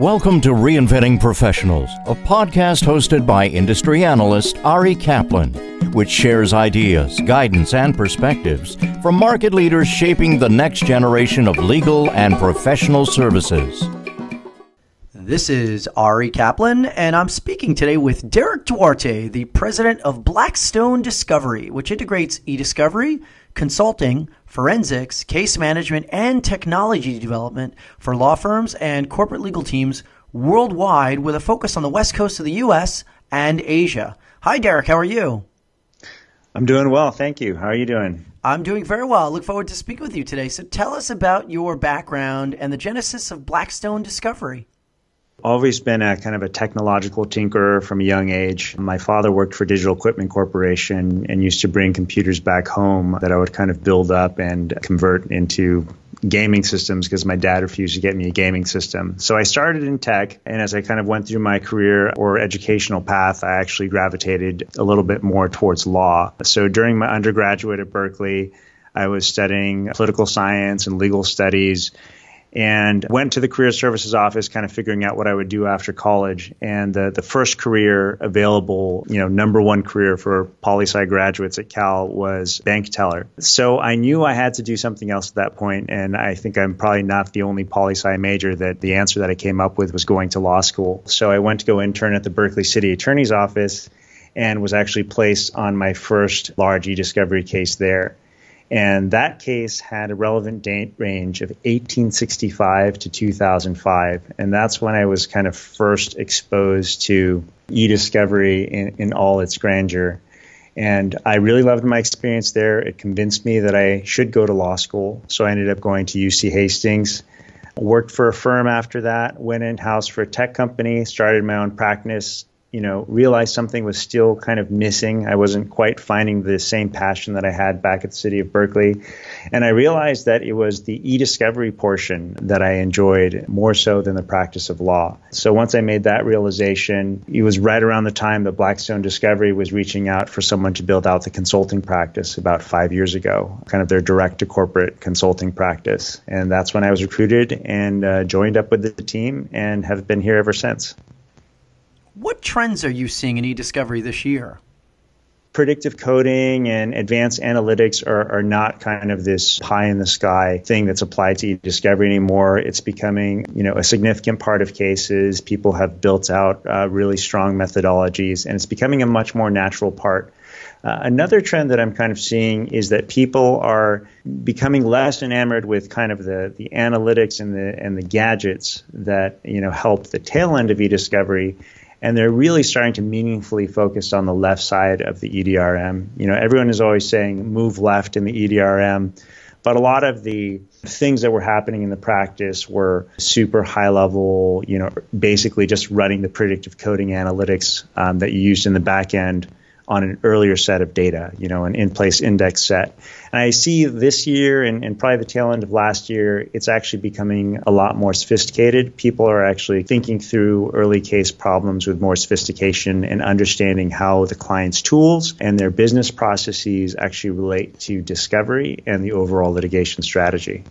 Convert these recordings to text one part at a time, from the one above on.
Welcome to Reinventing Professionals, a podcast hosted by industry analyst Ari Kaplan, which shares ideas, guidance, and perspectives from market leaders shaping the next generation of legal and professional services. This is Ari Kaplan, and I'm speaking today with Derek Duarte, the president of Blackstone Discovery, which integrates e discovery, consulting, forensics, case management, and technology development for law firms and corporate legal teams worldwide with a focus on the West Coast of the U.S. and Asia. Hi, Derek. How are you? I'm doing well. Thank you. How are you doing? I'm doing very well. I look forward to speaking with you today. So tell us about your background and the genesis of Blackstone Discovery always been a kind of a technological tinkerer from a young age. My father worked for Digital Equipment Corporation and used to bring computers back home that I would kind of build up and convert into gaming systems because my dad refused to get me a gaming system. So I started in tech, and as I kind of went through my career or educational path, I actually gravitated a little bit more towards law. So during my undergraduate at Berkeley, I was studying political science and legal studies and went to the career services office kind of figuring out what I would do after college. And the, the first career available, you know, number one career for poli sci graduates at Cal was bank teller. So I knew I had to do something else at that point, and I think I'm probably not the only poli sci major that the answer that I came up with was going to law school. So I went to go intern at the Berkeley City Attorney's Office and was actually placed on my first large e-discovery case there. And that case had a relevant date range of 1865 to 2005. And that's when I was kind of first exposed to e discovery in, in all its grandeur. And I really loved my experience there. It convinced me that I should go to law school. So I ended up going to UC Hastings. Worked for a firm after that, went in house for a tech company, started my own practice, you know, realized something was still kind of missing. I wasn't quite finding the same passion that I had back at the city of Berkeley. And I realized that it was the e discovery portion that I enjoyed more so than the practice of law. So once I made that realization, it was right around the time that Blackstone Discovery was reaching out for someone to build out the consulting practice about five years ago, kind of their direct to corporate consulting practice. And that's when I was recruited and uh, joined up with the team and have been here ever since. What trends are you seeing in e-discovery this year? predictive coding and advanced analytics are, are not kind of this pie in the sky thing that's applied to e-discovery anymore. It's becoming, you know, a significant part of cases. People have built out uh, really strong methodologies, and it's becoming a much more natural part. Uh, another trend that I'm kind of seeing is that people are becoming less enamored with kind of the, the analytics and the and the gadgets that you know help the tail end of e-discovery and they're really starting to meaningfully focus on the left side of the EDRM. You know, everyone is always saying move left in the EDRM, but a lot of the things that were happening in the practice were super high level, you know, basically just running the predictive coding analytics um, that you used in the back end on an earlier set of data, you know, an in place index set. And I see this year and, and, probably the tail end of last year, it's actually becoming a lot more sophisticated. People are actually thinking through early case problems with more sophistication and understanding how the client's tools and their business processes actually relate to discovery and the overall litigation strategy.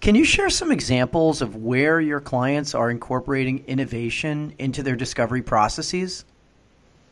Can you share some examples of where your clients are incorporating innovation into their discovery processes?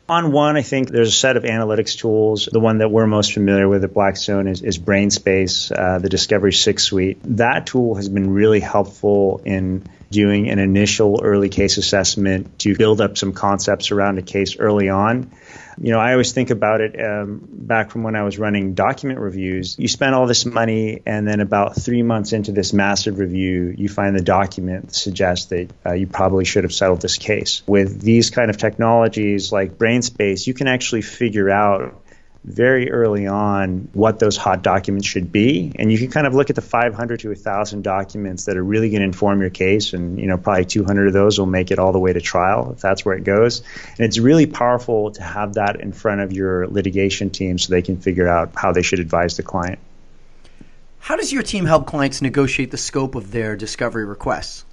On one, I think there's a set of analytics tools. The one that we're most familiar with at Blackstone is, is BrainSpace, uh, the Discovery 6 suite. That tool has been really helpful in doing an initial early case assessment to build up some concepts around a case early on. You know, I always think about it um, back from when I was running document reviews. You spend all this money, and then about three months into this massive review, you find the document that suggests that uh, you probably should have settled this case. With these kind of technologies like BrainSpace, you can actually figure out very early on what those hot documents should be. And you can kind of look at the 500 to 1000 documents that are really going to inform your case and you know probably 200 of those will make it all the way to trial if that's where it goes. And it's really powerful to have that in front of your litigation team so they can figure out how they should advise the client. How does your team help clients negotiate the scope of their discovery requests?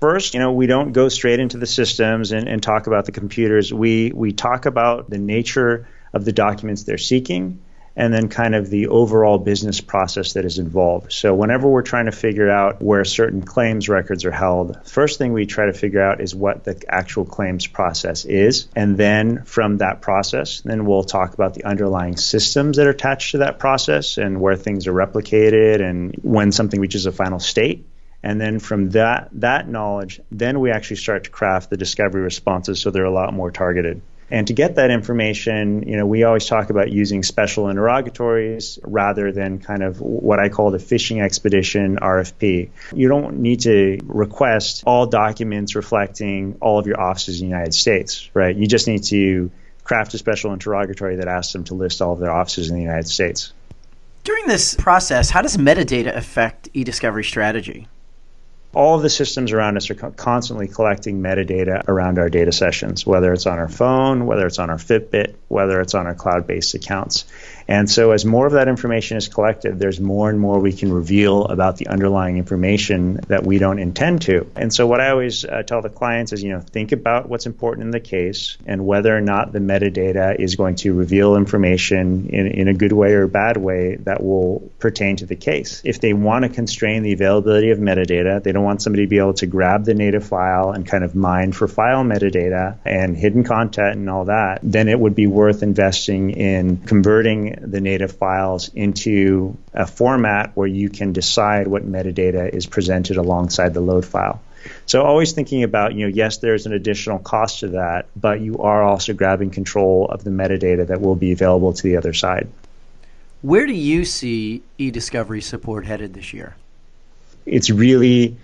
First, you know, we don't go straight into the systems and, and talk about the computers. We we talk about the nature of the documents they're seeking and then kind of the overall business process that is involved. So, whenever we're trying to figure out where certain claims records are held, first thing we try to figure out is what the actual claims process is. And then from that process, then we'll talk about the underlying systems that are attached to that process and where things are replicated and when something reaches a final state. And then from that that knowledge, then we actually start to craft the discovery responses so they're a lot more targeted. And to get that information, you know, we always talk about using special interrogatories rather than kind of what I call the fishing expedition RFP. You don't need to request all documents reflecting all of your offices in the United States, right? You just need to craft a special interrogatory that asks them to list all of their offices in the United States. During this process, how does metadata affect e-discovery strategy? All of the systems around us are co- constantly collecting metadata around our data sessions, whether it's on our phone, whether it's on our Fitbit, whether it's on our cloud based accounts. And so, as more of that information is collected, there's more and more we can reveal about the underlying information that we don't intend to. And so, what I always uh, tell the clients is, you know, think about what's important in the case and whether or not the metadata is going to reveal information in, in a good way or a bad way that will pertain to the case. If they want to constrain the availability of metadata, they don't want somebody to be able to grab the native file and kind of mine for file metadata and hidden content and all that, then it would be worth investing in converting the native files into a format where you can decide what metadata is presented alongside the load file. So always thinking about, you know, yes, there's an additional cost to that, but you are also grabbing control of the metadata that will be available to the other side. Where do you see e-discovery support headed this year? It's really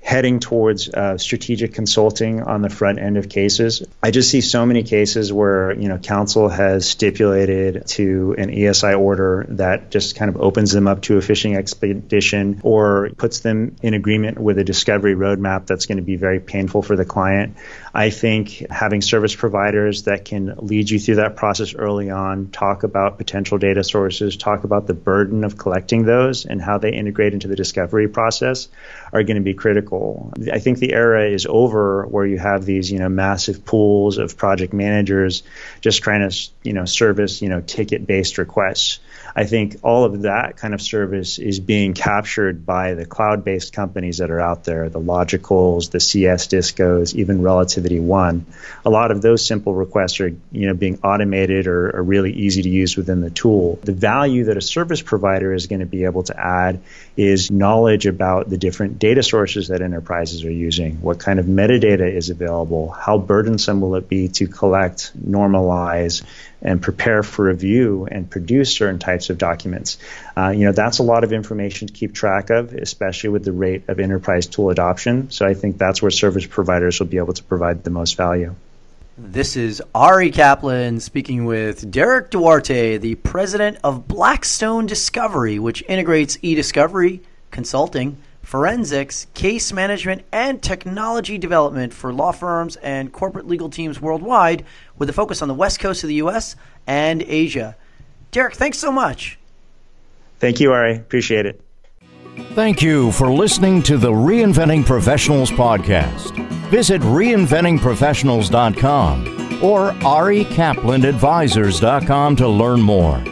heading towards uh, strategic consulting on the front end of cases. I just see so many cases where you know counsel has stipulated to an ESI order that just kind of opens them up to a fishing expedition or puts them in agreement with a discovery roadmap that's going to be very painful for the client. I think having service providers that can lead you through that process early on, talk about potential data sources, talk about the burden of collecting those and how they integrate into the discovery process are going to be critical. I think the era is over where you have these, you know, massive pools of project managers just trying to, you know, service, you know, ticket-based requests. I think all of that kind of service is being captured by the cloud-based companies that are out there, the Logikculls, the CS Discos, even Relativity One. A lot of those simple requests are, you know, being automated or are really easy to use within the tool. The value that a service provider is going to be able to add is knowledge about the different data sources that enterprises are using, what kind of metadata is available, how burdensome will it be to collect, normalize, and prepare for review and produce certain types of documents. Uh, you know, that's a lot of information to keep track of, especially with the rate of enterprise tool adoption. So I think that's where service providers will be able to provide the most value. This is Ari Kaplan speaking with Derek Duarte, the president of Blackstone Discovery, which integrates e discovery, consulting, forensics, case management, and technology development for law firms and corporate legal teams worldwide, with a focus on the West Coast of the U.S. and Asia. Derek, thanks so much. Thank you, Ari. Appreciate it. Thank you for listening to the Reinventing Professionals podcast. Visit reinventingprofessionals.com or arikaplanadvisors.com to learn more.